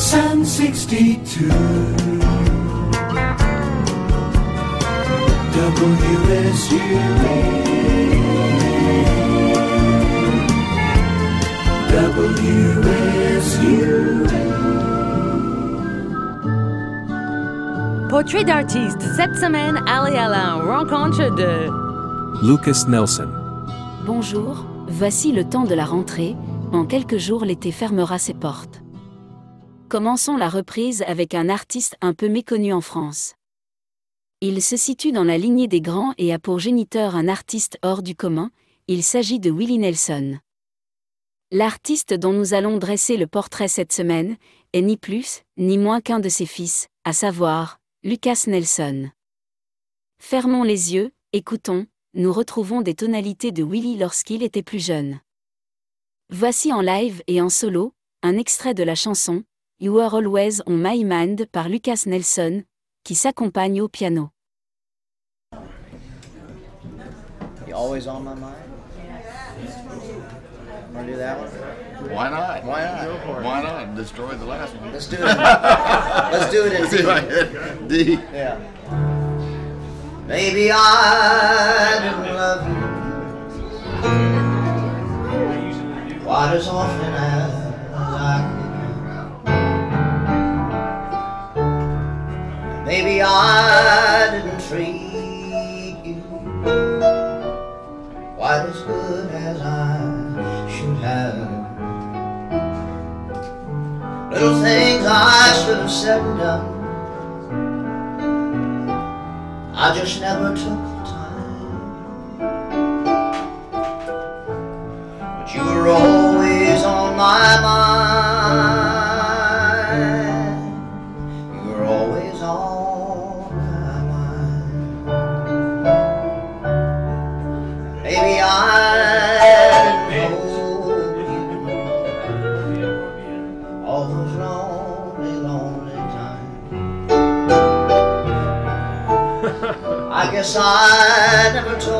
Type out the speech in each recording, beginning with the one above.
Sun 62 Portrait d'artiste. Cette semaine, Ali Alain rencontre de Lucas Nelson. Bonjour, voici le temps de la rentrée. En quelques jours, l'été fermera ses portes. Commençons la reprise avec un artiste un peu méconnu en France. Il se situe dans la lignée des grands et a pour géniteur un artiste hors du commun, il s'agit de Willie Nelson. L'artiste dont nous allons dresser le portrait cette semaine est ni plus, ni moins qu'un de ses fils, à savoir, Lucas Nelson. Fermons les yeux, écoutons, nous retrouvons des tonalités de Willie lorsqu'il était plus jeune. Voici en live et en solo, un extrait de la chanson You Are Always on My Mind par Lucas Nelson, qui s'accompagne au piano. You always on my mind? Want to do that one? Why not? Why not? Why not? Destroy the last one. Let's do it. Let's do it in D. D. Yeah. Maybe I didn't love you quite as often as I Maybe I didn't treat you quite as good as I should have. Little things I should have said and done. I just never took the time. But you were always Guess I never told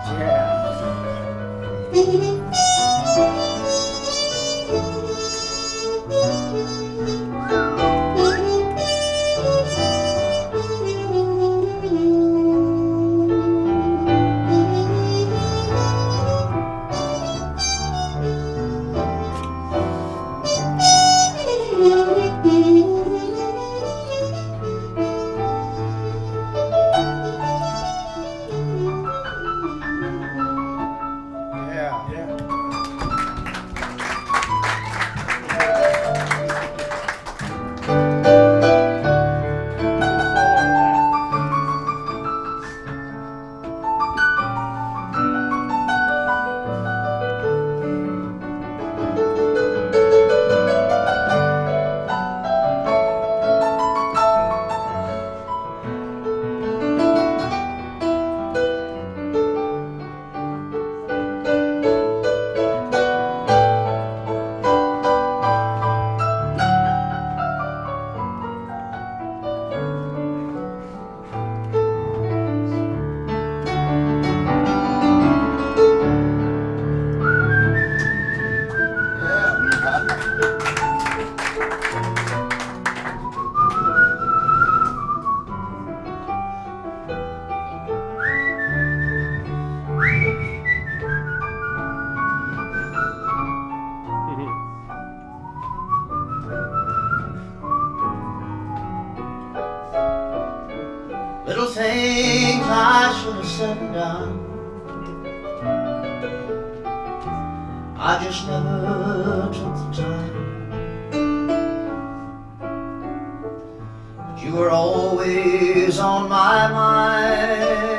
you were always on my mind.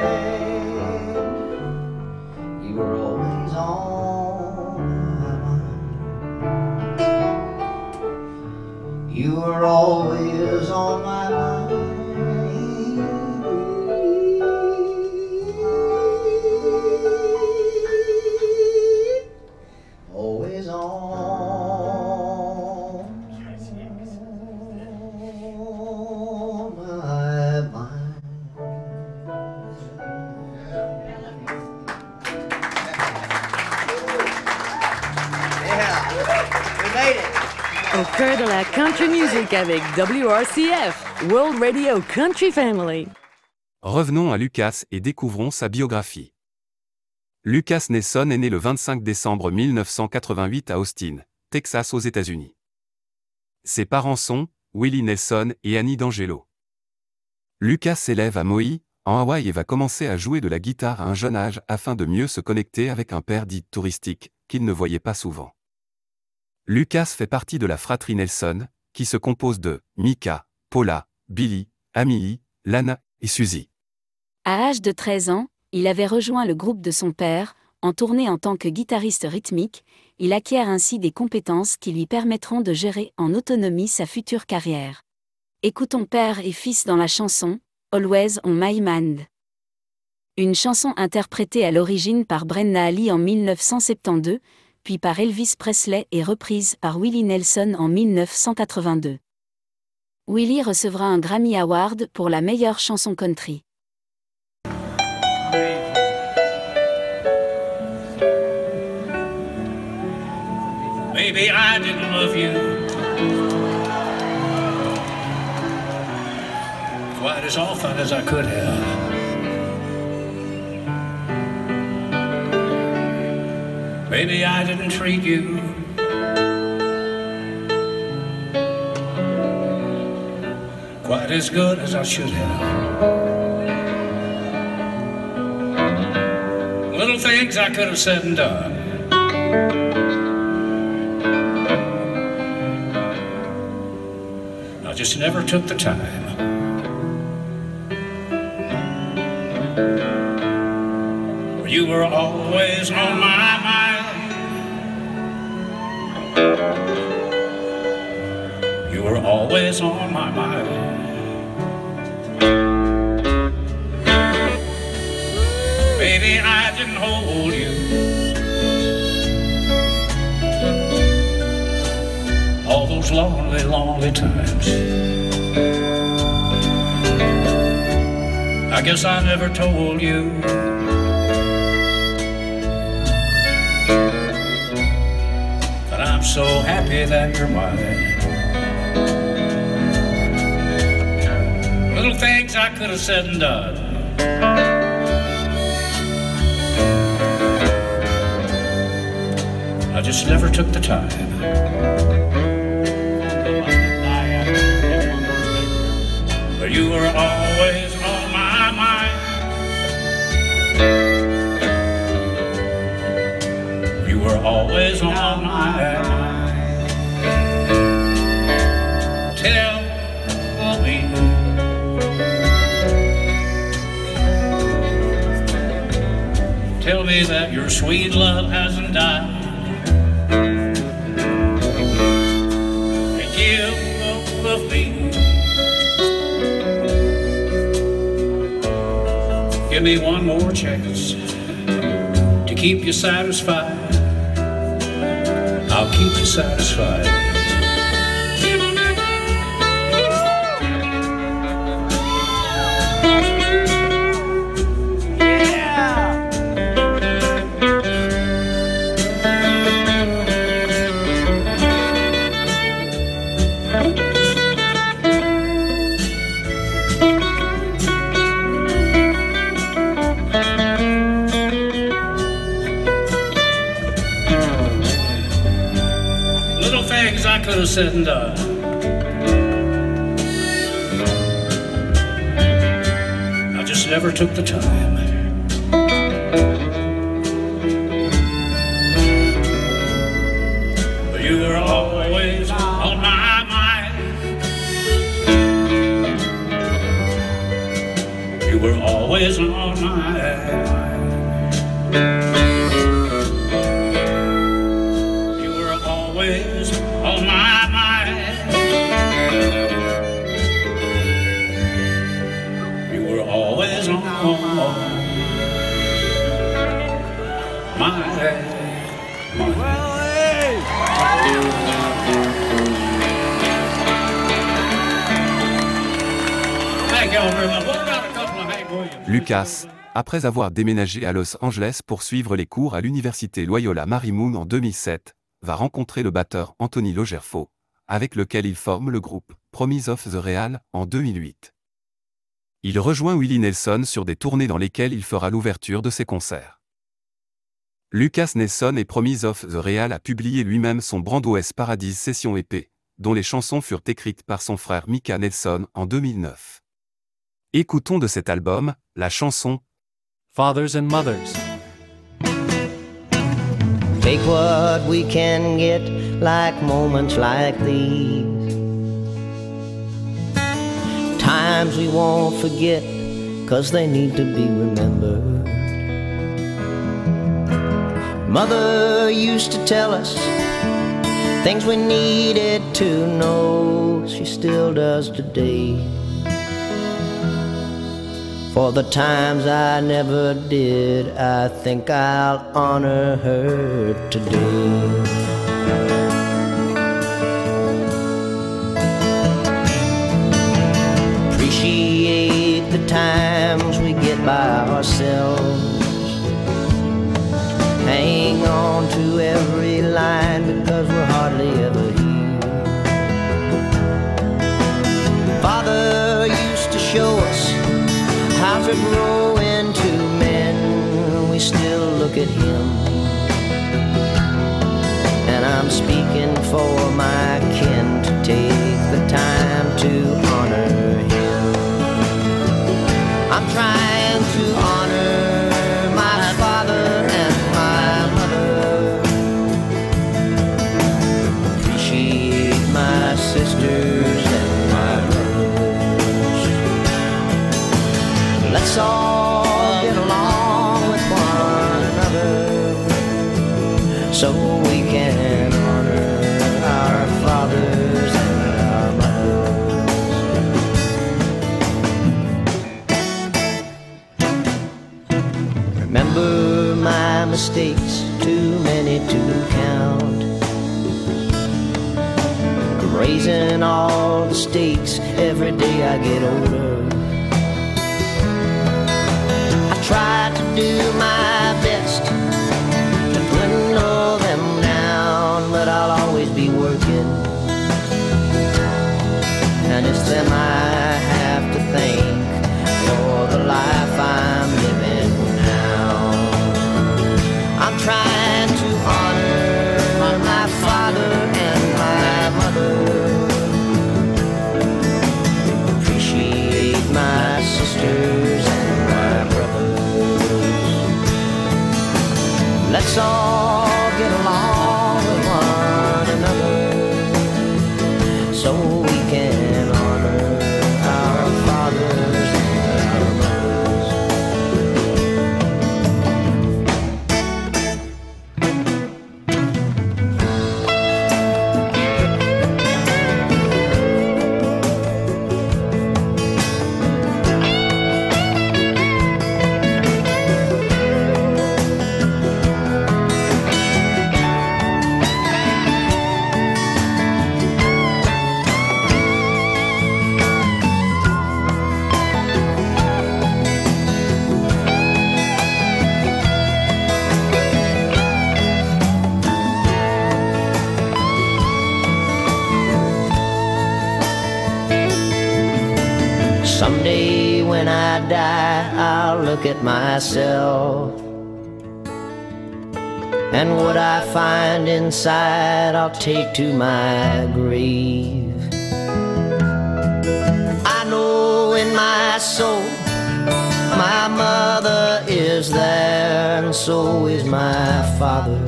La country music avec WRCF, World Radio Country Family. Revenons à Lucas et découvrons sa biographie. Lucas Nelson est né le 25 décembre 1988 à Austin, Texas aux États-Unis. Ses parents sont Willie Nelson et Annie D'Angelo. Lucas s'élève à Maui, en Hawaï et va commencer à jouer de la guitare à un jeune âge afin de mieux se connecter avec un père dit touristique, qu'il ne voyait pas souvent. Lucas fait partie de la fratrie Nelson, qui se compose de Mika, Paula, Billy, Amelie, Lana et Suzy. À l'âge de 13 ans, il avait rejoint le groupe de son père, en tournée en tant que guitariste rythmique, il acquiert ainsi des compétences qui lui permettront de gérer en autonomie sa future carrière. Écoutons père et fils dans la chanson Always on My Mind. Une chanson interprétée à l'origine par Brenna Ali en 1972, puis par Elvis Presley et reprise par Willie Nelson en 1982. Willie recevra un Grammy Award pour la meilleure chanson country. Maybe I didn't love you. Maybe I didn't treat you quite as good as I should have. Little things I could have said and done. I just never took the time. You were always on my always on my mind. Baby, I didn't hold you. All those lonely, lonely times. I guess I never told you. But I'm so happy that you're mine. Things I could have said and done. I just never took the time. But you were always on my mind. You were always on my mind. Me that your sweet love hasn't died. Me. Give me one more chance to keep you satisfied. I'll keep you satisfied. after it's said and done. I just never took the time. But you were always on my mind. You were always on my mind. Lucas, après avoir déménagé à Los Angeles pour suivre les cours à l'université Loyola Marymount en 2007, va rencontrer le batteur Anthony Logerfo, avec lequel il forme le groupe Promise of the Real en 2008. Il rejoint Willie Nelson sur des tournées dans lesquelles il fera l'ouverture de ses concerts. Lucas Nelson et Promise of the Real a publié lui-même son Brando's Paradise Session EP, dont les chansons furent écrites par son frère Mika Nelson en 2009. Écoutons de cet album, la chanson Fathers and Mothers. Take what we can get, like moments like these. Times we won't forget, cause they need to be remembered. Mother used to tell us things we needed to know, she still does today. For the times I never did, I think I'll honor her today. Appreciate the times we get by ourselves. Hang on to every line because we're hardly ever here. Father used to show us how to into men. We still look at him. And I'm speaking for my kin to take the time to honor him. I'm trying Remember my mistakes, too many to count. Raising all the stakes every day I get older. I try to do my Let's look at myself. And what I find inside, I'll take to my grave. I know in my soul, my mother is there, and so is my father.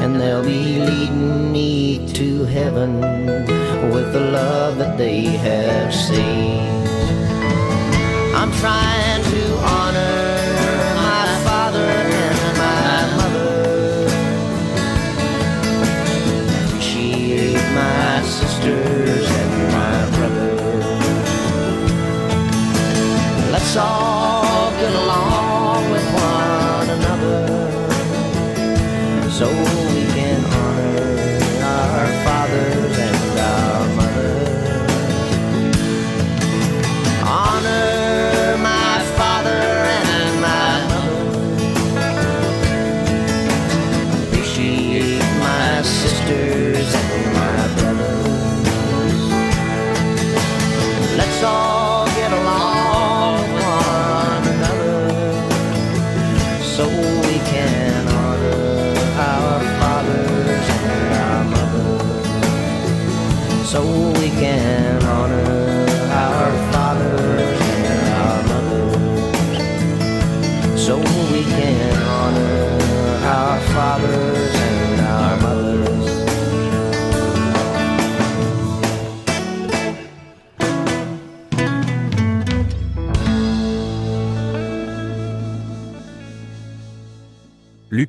And they'll be leading me to heaven with the love that they have seen. I'm trying to honor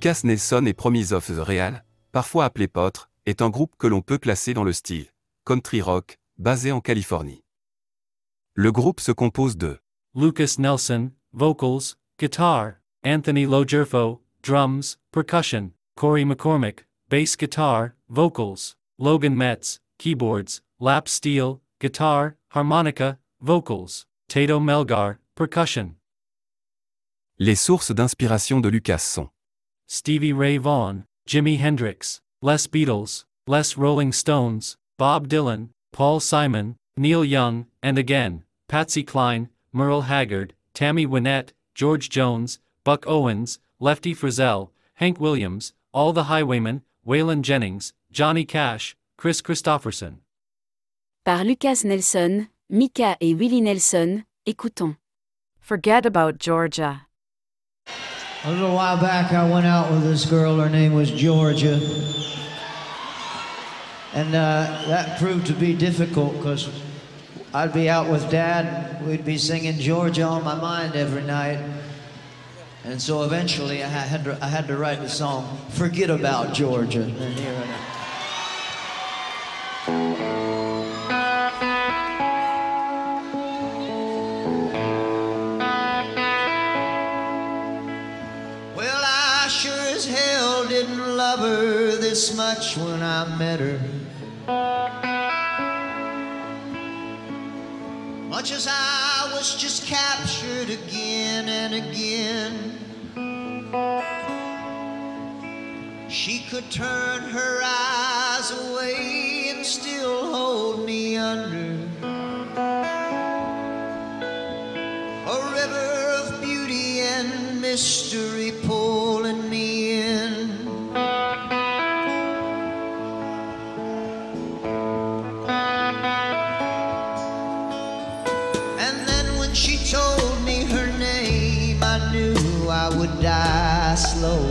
Lucas Nelson et Promise of the Real, parfois appelé Potre, est un groupe que l'on peut classer dans le style country rock, basé en Californie. Le groupe se compose de Lucas Nelson, vocals, guitar, Anthony Logerfo, drums, percussion, Corey McCormick, bass guitar, vocals, Logan Metz, keyboards, lap steel, guitar, harmonica, vocals, Tato Melgar, percussion, Les sources d'inspiration de Lucas sont Stevie Ray Vaughan, Jimi Hendrix, Les Beatles, Les Rolling Stones, Bob Dylan, Paul Simon, Neil Young, and again, Patsy Cline, Merle Haggard, Tammy Wynette, George Jones, Buck Owens, Lefty Frizzell, Hank Williams, All the Highwaymen, Waylon Jennings, Johnny Cash, Kris Kristofferson. Par Lukas Nelson, Micah et Willie Nelson, écoutons. Forget about Georgia. A little while back, I went out with this girl. Her name was Georgia. And uh, that proved to be difficult because I'd be out with Dad. We'd be singing Georgia on my mind every night. And so eventually I had to, I had to write the song, Forget About Georgia. And here. Love her this much when I met her. Much as I was just captured again and again. She could turn her eyes away and still hold me under. A river of beauty and mystery pulling me die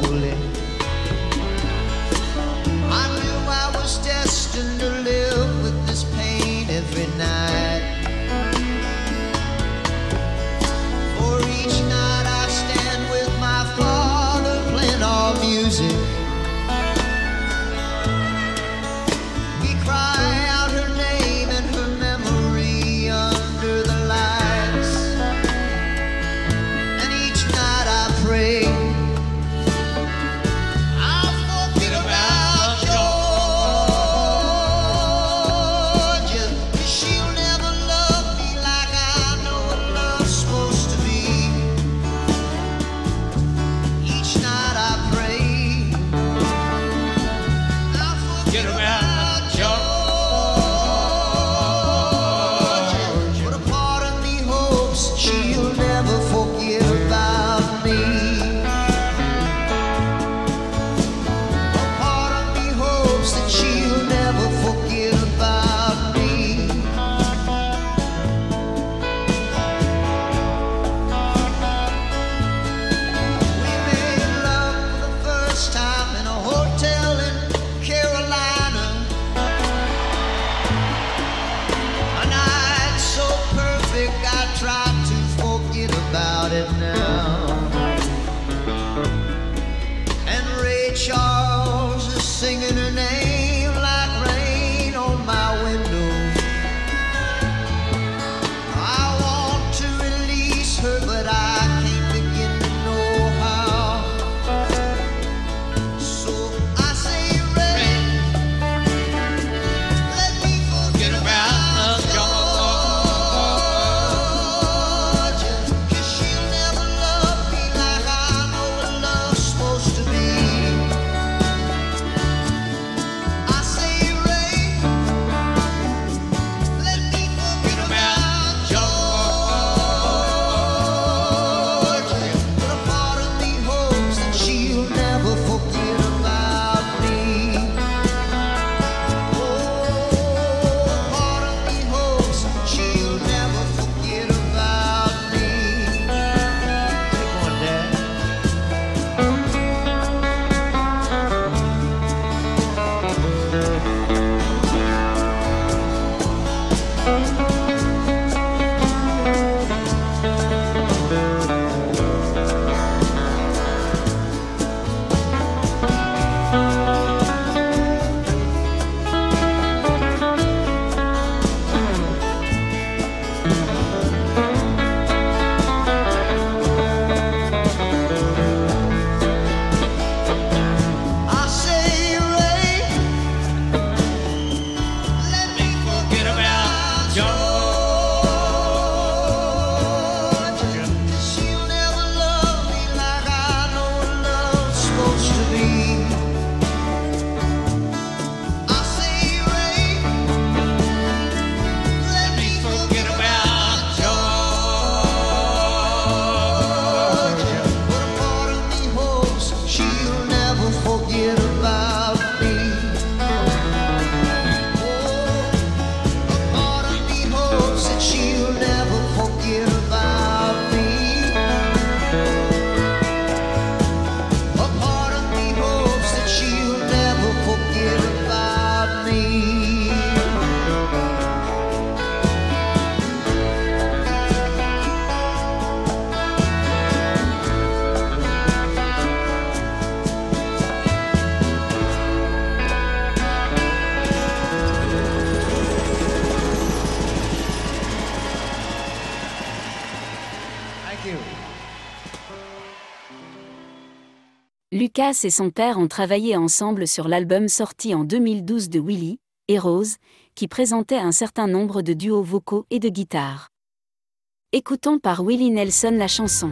Lucas et son père ont travaillé ensemble sur l'album sorti en 2012 de Willie, et Rose, qui présentait un certain nombre de duos vocaux et de guitares. Écoutons par Willie Nelson la chanson.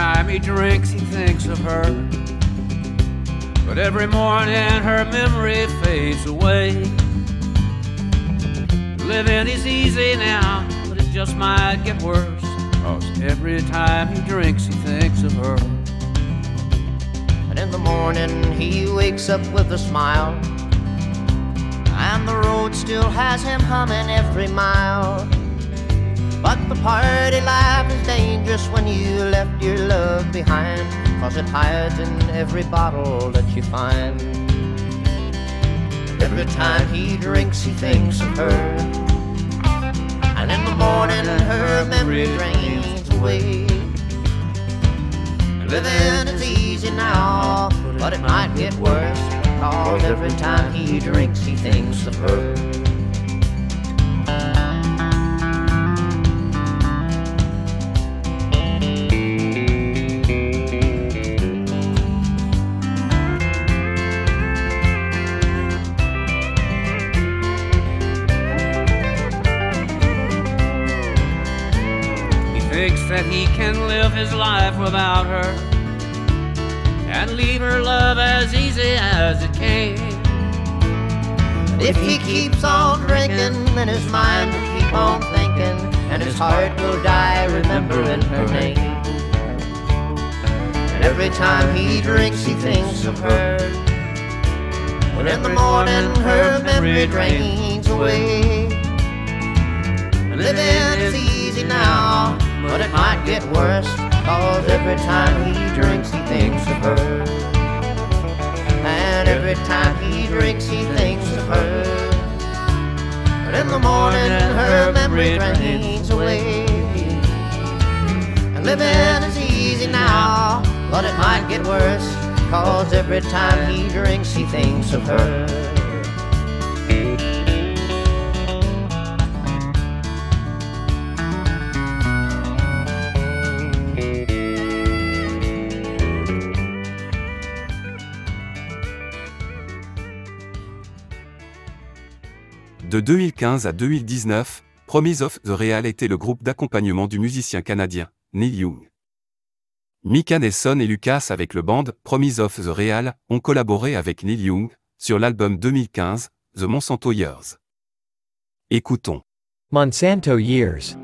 Time he drinks, he thinks of her. But every morning, her memory fades away. Living is easy now, but it just might get worse. Cause every time he drinks, he thinks of her. And in the morning he wakes up with a smile. And the road still has him humming every mile. But the party life is dangerous when you left your love behind. Cause it hides in every bottle that you find. Every time he drinks, he thinks of her. And in the morning, her memory drains away. Living is easy now, but it might get worse. Cause every time he drinks, he thinks of her. Thinks that he can live his life without her and leave her love as easy as it came. If he keeps on drinking, then his mind will keep on thinking, and his heart will die remembering her name. And every time he drinks, he thinks of her. When in the morning her memory drains away. And living is easy now, but it might get worse. Cause every time he drinks, he thinks of her. And every time he drinks, he thinks of her. But in the morning, her memory drains away. And living is easy now, but it might get worse. Cause every time he drinks, he thinks of her. De 2015 à 2019, Promise of the Real était le groupe d'accompagnement du musicien canadien, Neil Young. Mika Nelson et Lucas avec le band Promise of the Real ont collaboré avec Neil Young sur l'album 2015, The Monsanto Years. Écoutons. Monsanto Years.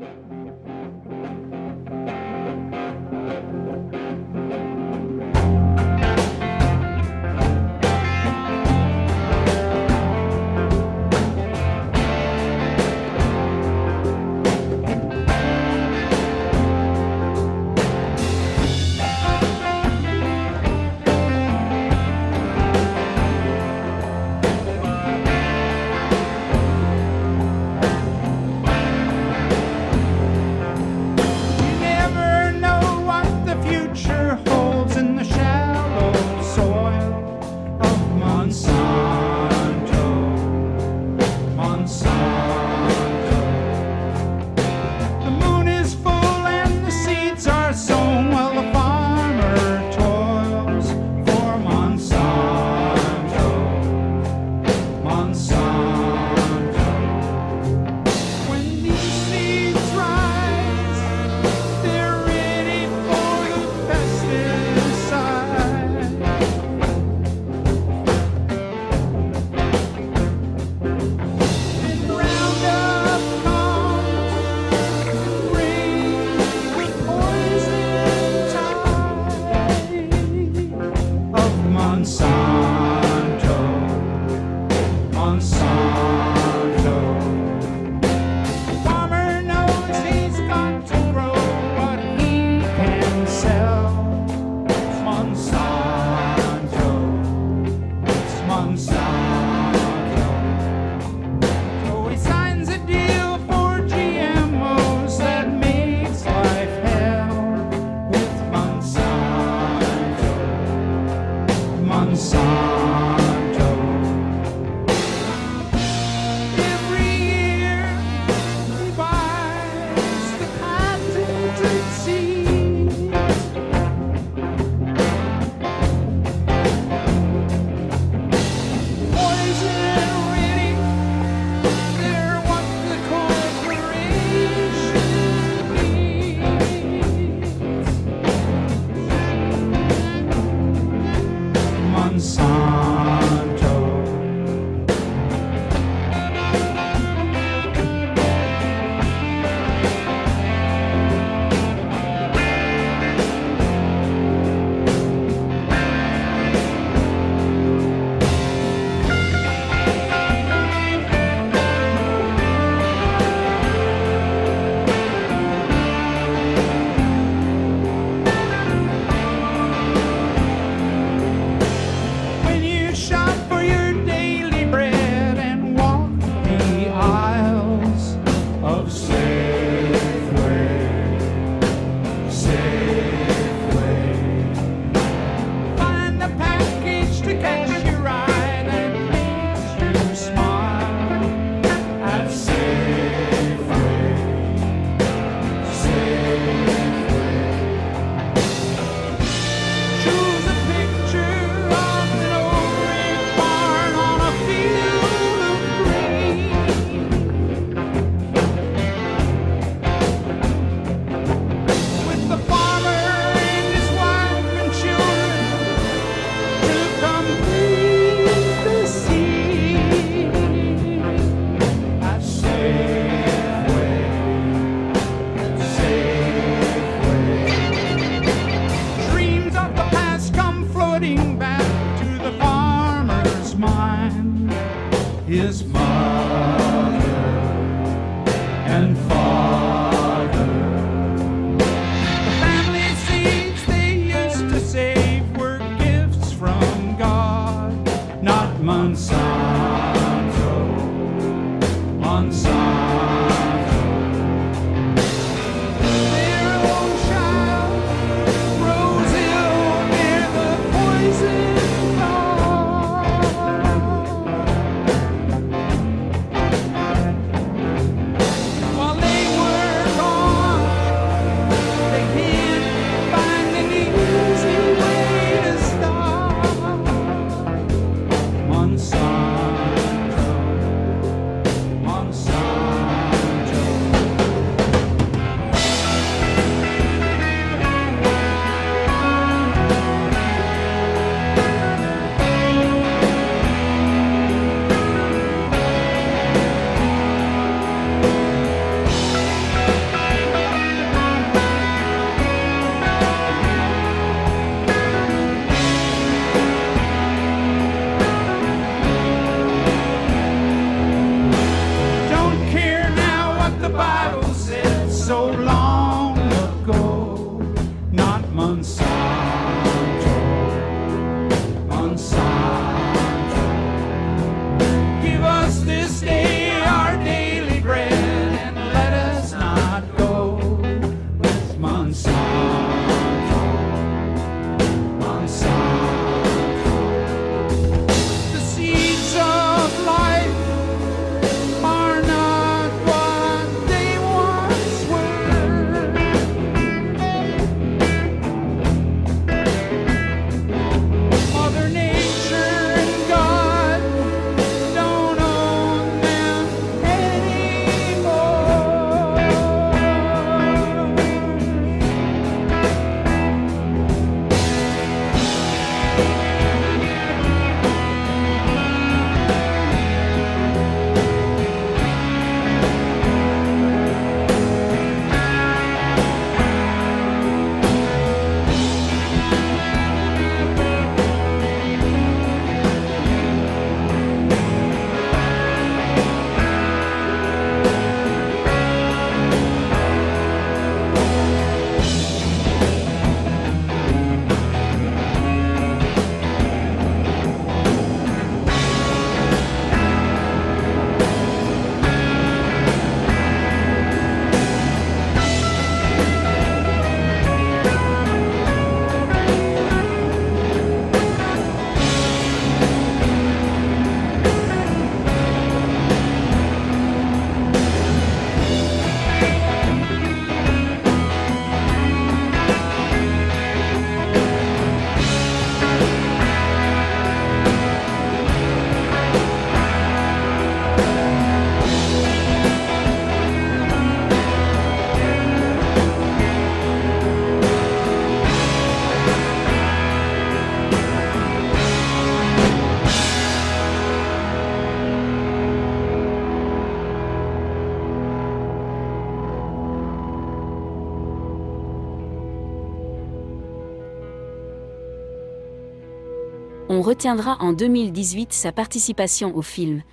Retiendra en 2018 sa participation au film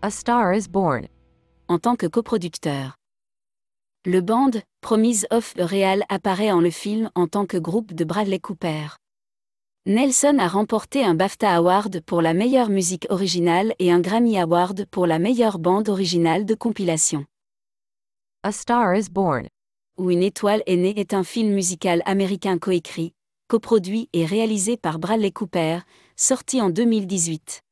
A Star is Born en tant que coproducteur. Le band, Promise of Real apparaît en le film en tant que groupe de Bradley Cooper. Nelson a remporté un BAFTA Award pour la meilleure musique originale et un Grammy Award pour la meilleure bande originale de compilation. A Star is Born Où une étoile est née est un film musical américain coécrit, coproduit et réalisé par Bradley Cooper, sorti en 2018.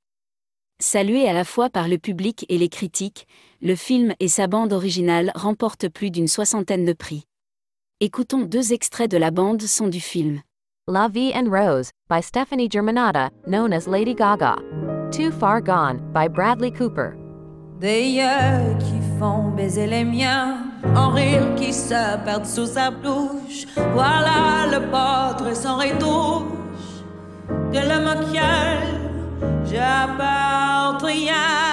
Salué à la fois par le public et les critiques, le film et sa bande originale remportent plus d'une soixantaine de prix. Écoutons deux extraits de la bande son du film. La Vie en Rose, by Stephanie Germanata, known as Lady Gaga. Too Far Gone, by Bradley Cooper. Des yeux qui font baiser les miens, en rire qui se perdent sous sa bouche. Voilà le portrait sans retouche de la moqueule, je rien.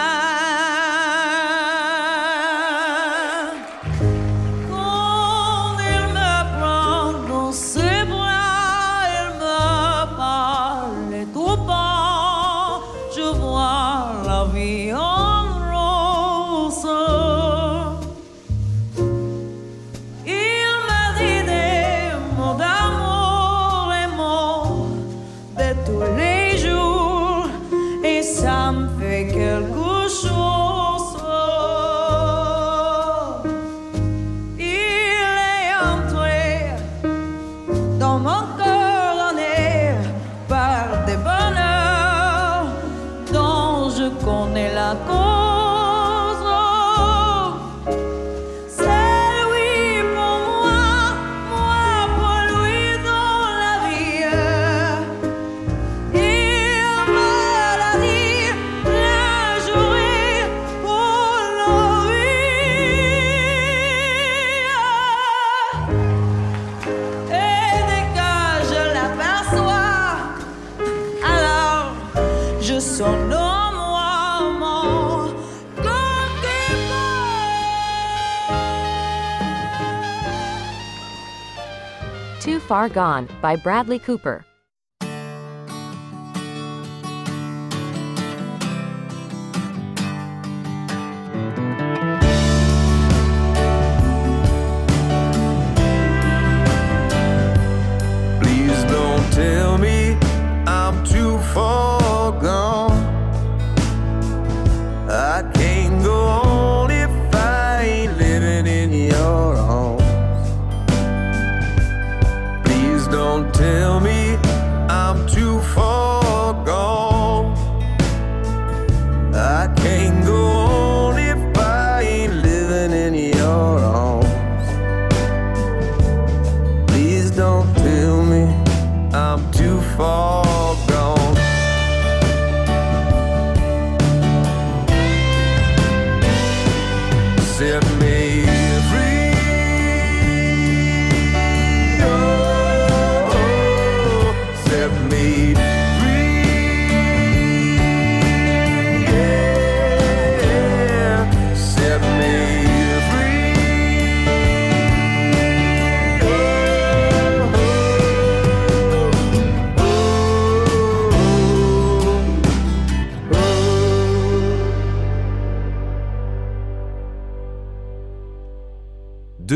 Far Gone, by Bradley Cooper.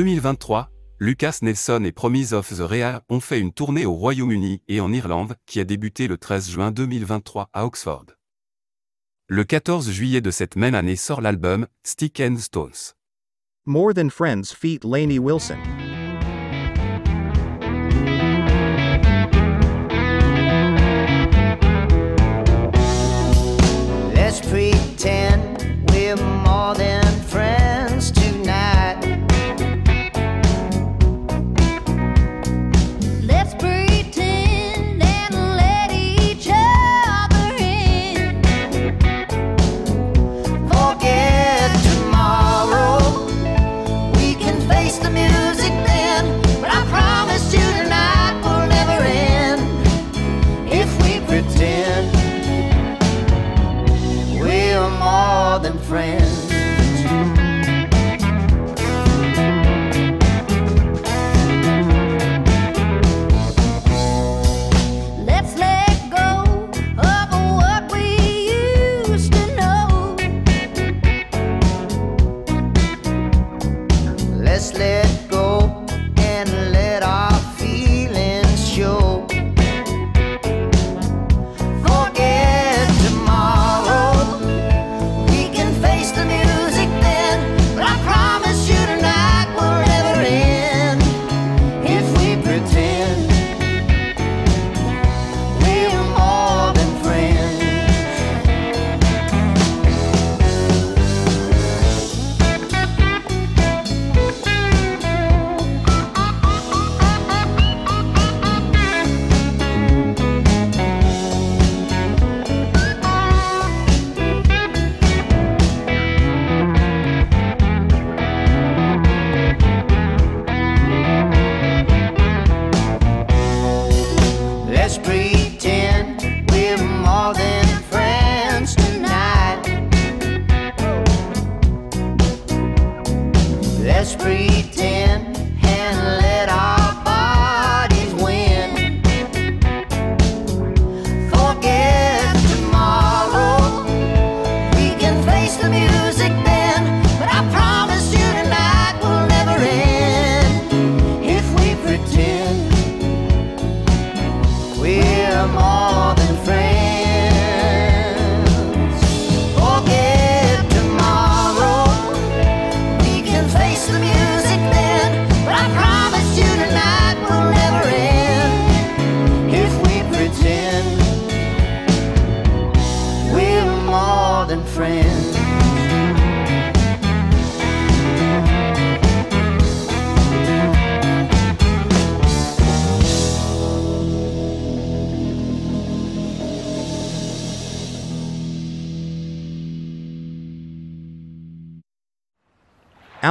2023, Lucas Nelson et Promise of the Real ont fait une tournée au Royaume-Uni et en Irlande qui a débuté le 13 juin 2023 à Oxford. Le 14 juillet de cette même année sort l'album Stick and Stones. More Than Friends feat Lainey Wilson. Let's pretend we're more than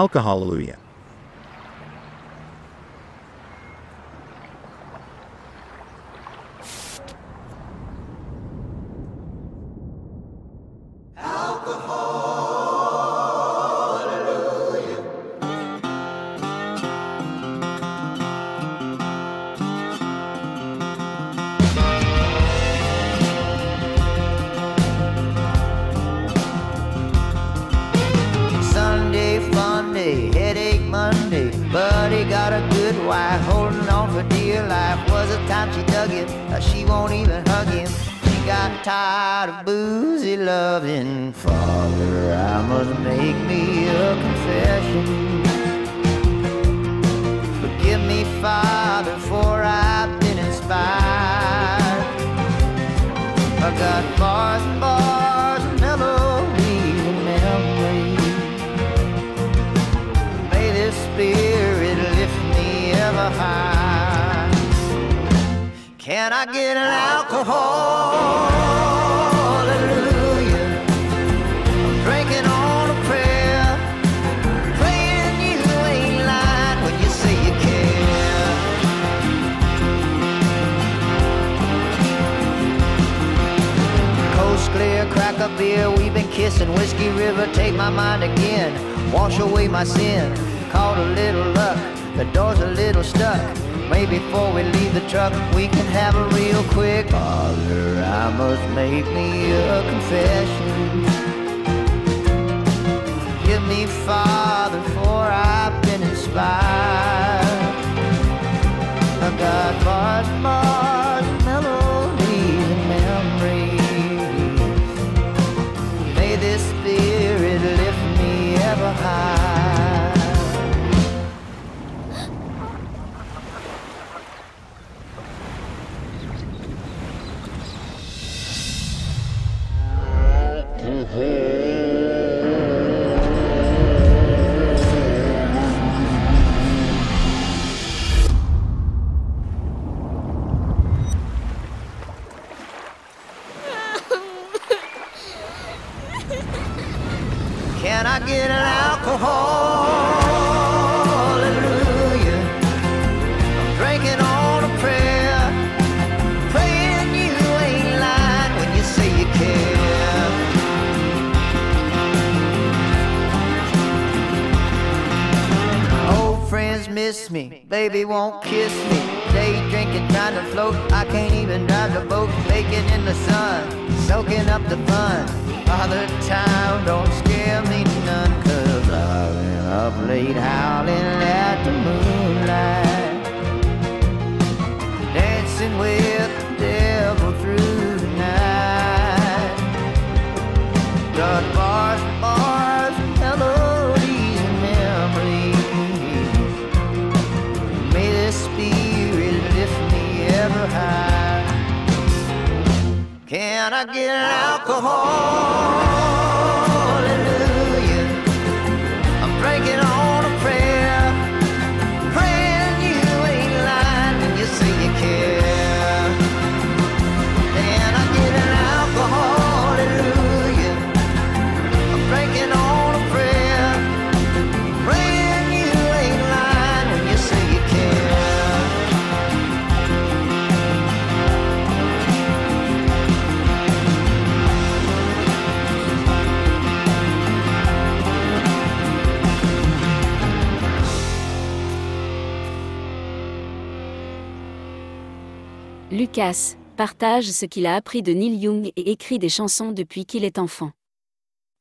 alcohol, hallelujah. clear, crack a beer. We've been kissing Whiskey River, take my mind again. Wash away my sin. Caught a little luck, the door's a little stuck. Maybe before we leave the truck, we can have a real quick. Father, I must make me a confession. Give me, Father, for I've been inspired. I got much. Baby won't kiss me. Day drinking, trying to float. I can't even drive the boat. Baking in the sun, soaking up the fun. Father time don't scare me none. Cause I've been up late howling at the moonlight. Dancing with high. Can I get an alcohol? Lucas partage ce qu'il a appris de Neil Young et écrit des chansons depuis qu'il est enfant.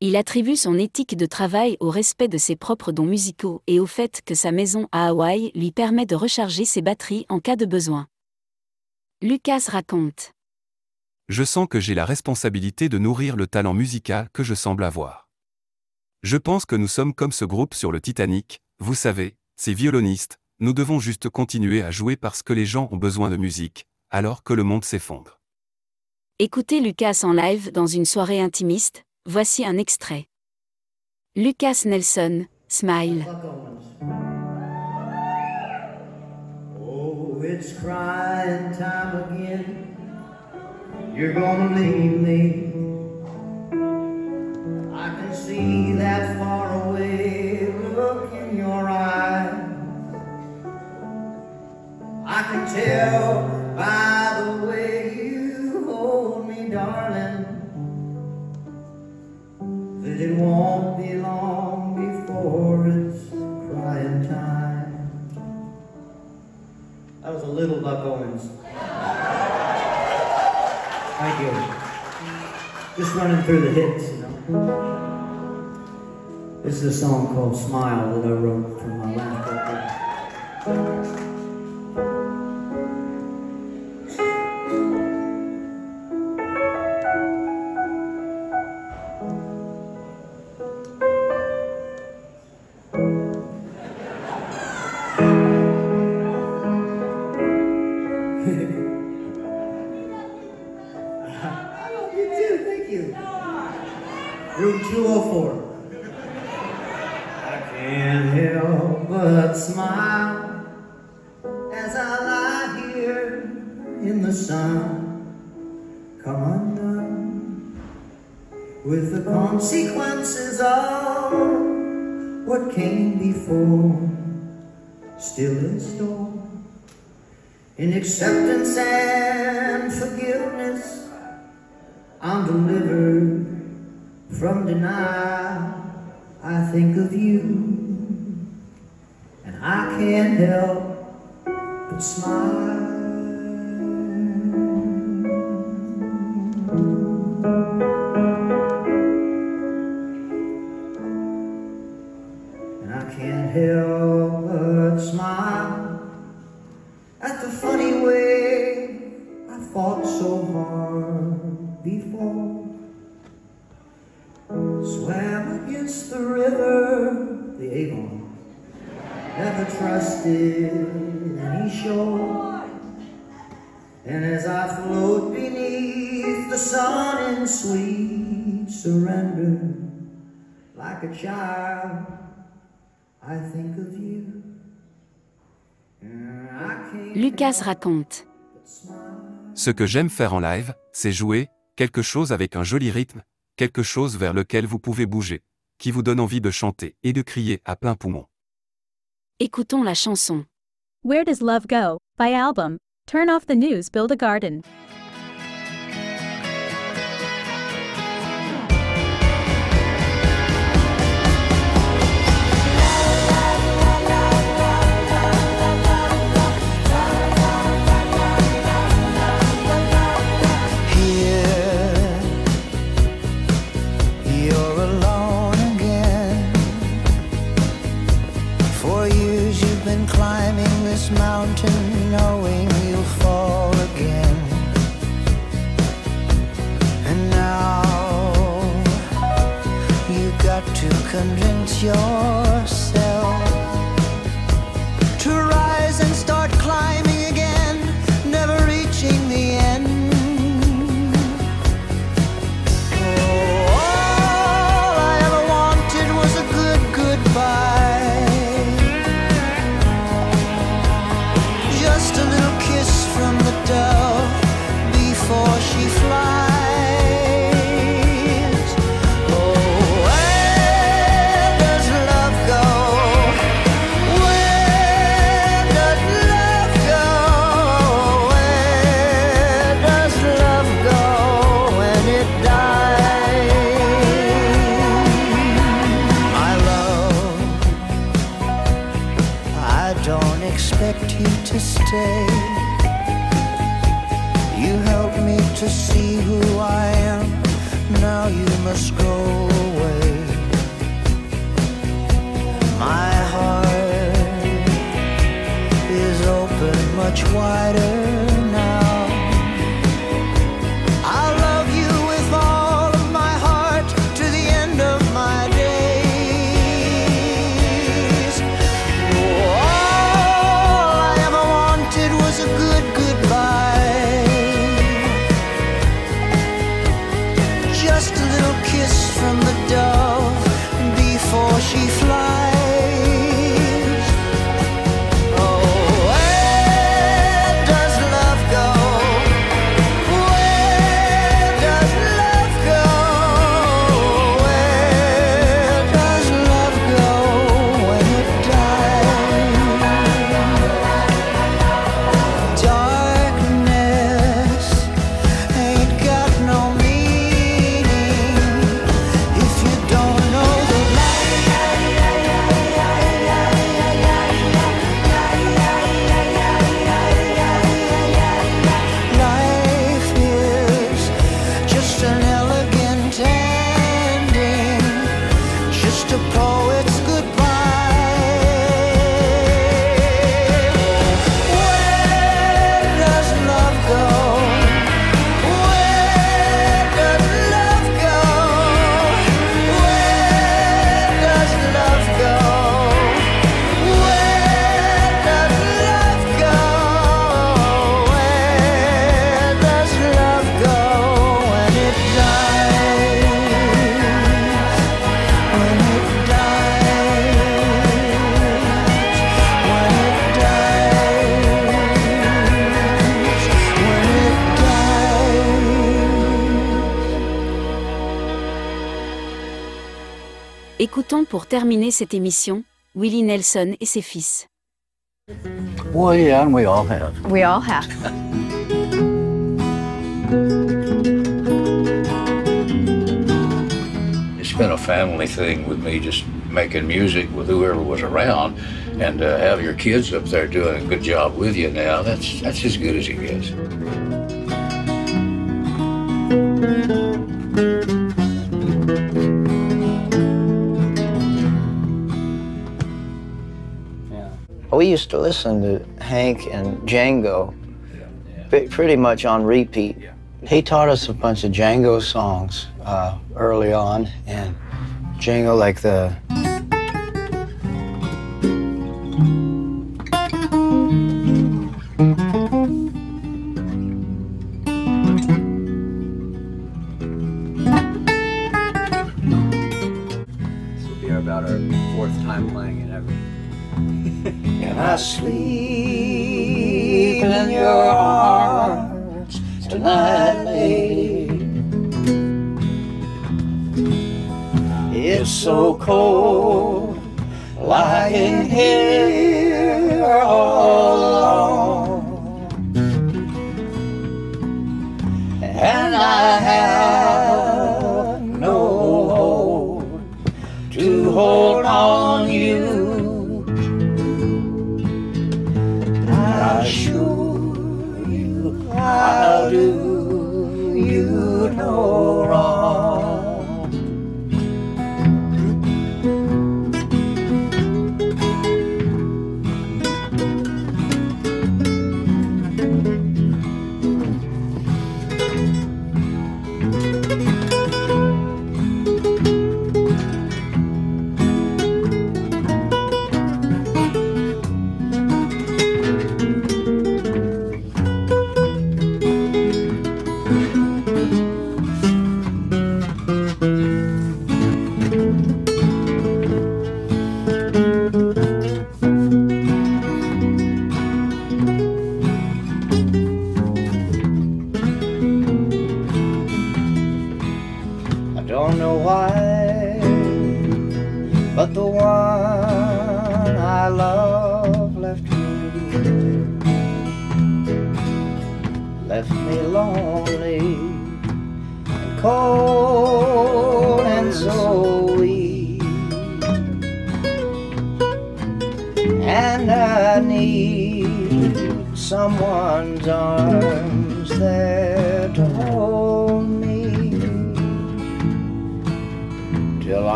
Il attribue son éthique de travail au respect de ses propres dons musicaux et au fait que sa maison à Hawaï lui permet de recharger ses batteries en cas de besoin. Lucas raconte. Je sens que j'ai la responsabilité de nourrir le talent musical que je semble avoir. Je pense que nous sommes comme ce groupe sur le Titanic, vous savez, ces violonistes, nous devons juste continuer à jouer parce que les gens ont besoin de musique, alors que le monde s'effondre. Écoutez Lucas en live dans une soirée intimiste, voici un extrait. Lucas Nelson, Smile. Oh, it's crying time again. You're gonna leave me. I can see that far away look in your eyes. I can tell by the way you hold me, darling, that it won't be long before it's crying time. That was a little Buck Owens. Thank you. Just running through the hits, you know. This is a song called Smile that I wrote for my last In acceptance and forgiveness, I'm delivered from denial. I think of you, and I can't help but smile. Trusted any shore. And as I float beneath the sun in sweet surrender, like a child, I think of you. Lucas raconte. Ce que j'aime faire en live, c'est jouer, quelque chose avec un joli rythme, quelque chose vers lequel vous pouvez bouger, qui vous donne envie de chanter et de crier à plein poumon. Écoutons la chanson. Where Does Love Go? by album. Turn off the news, build a garden. Mountain, knowing you'll fall again. And now you've got to convince yourself much wider. Écoutons pour terminer cette émission Willie Nelson et ses fils. Well, yeah, and we all have. We all have. it's been a family thing with me, just making music with whoever was around, and to uh, have your kids up there doing a good job with you now, that's, that's as good as it gets. we used to listen to Hank and Django pretty much on repeat. He taught us a bunch of Django songs uh, early on, and Django, like the.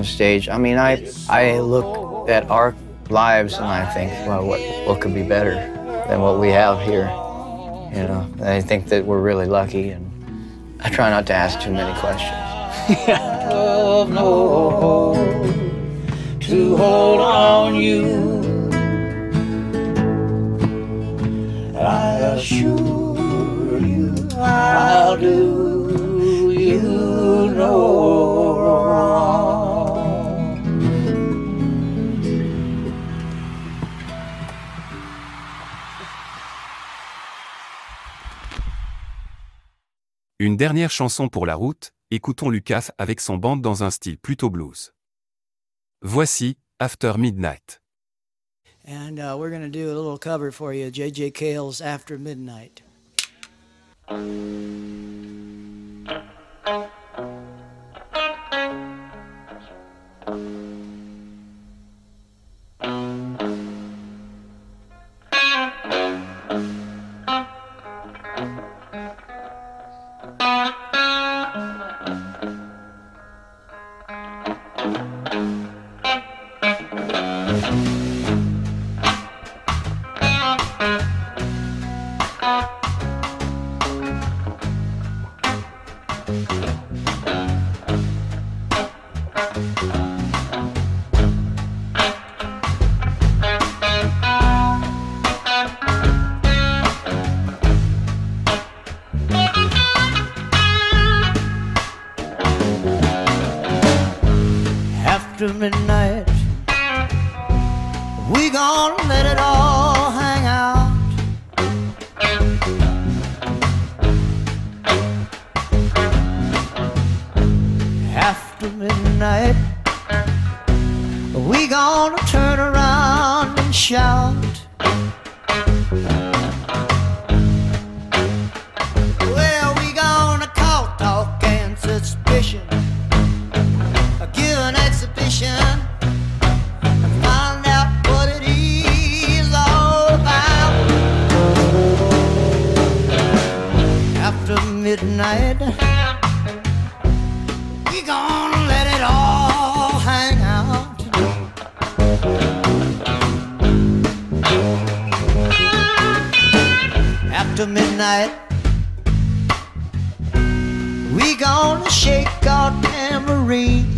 On stage. I mean, I I look at our lives and I think, well, what what could be better than what we have here? You know, I think that we're really lucky, and I try not to ask too many questions. Love no to hold on you. I assure you I'll do you no Une dernière chanson pour la route, écoutons Lucas avec son band dans un style plutôt blues. Voici After Midnight. After Midnight. Midnight, we gonna shake our tambourines.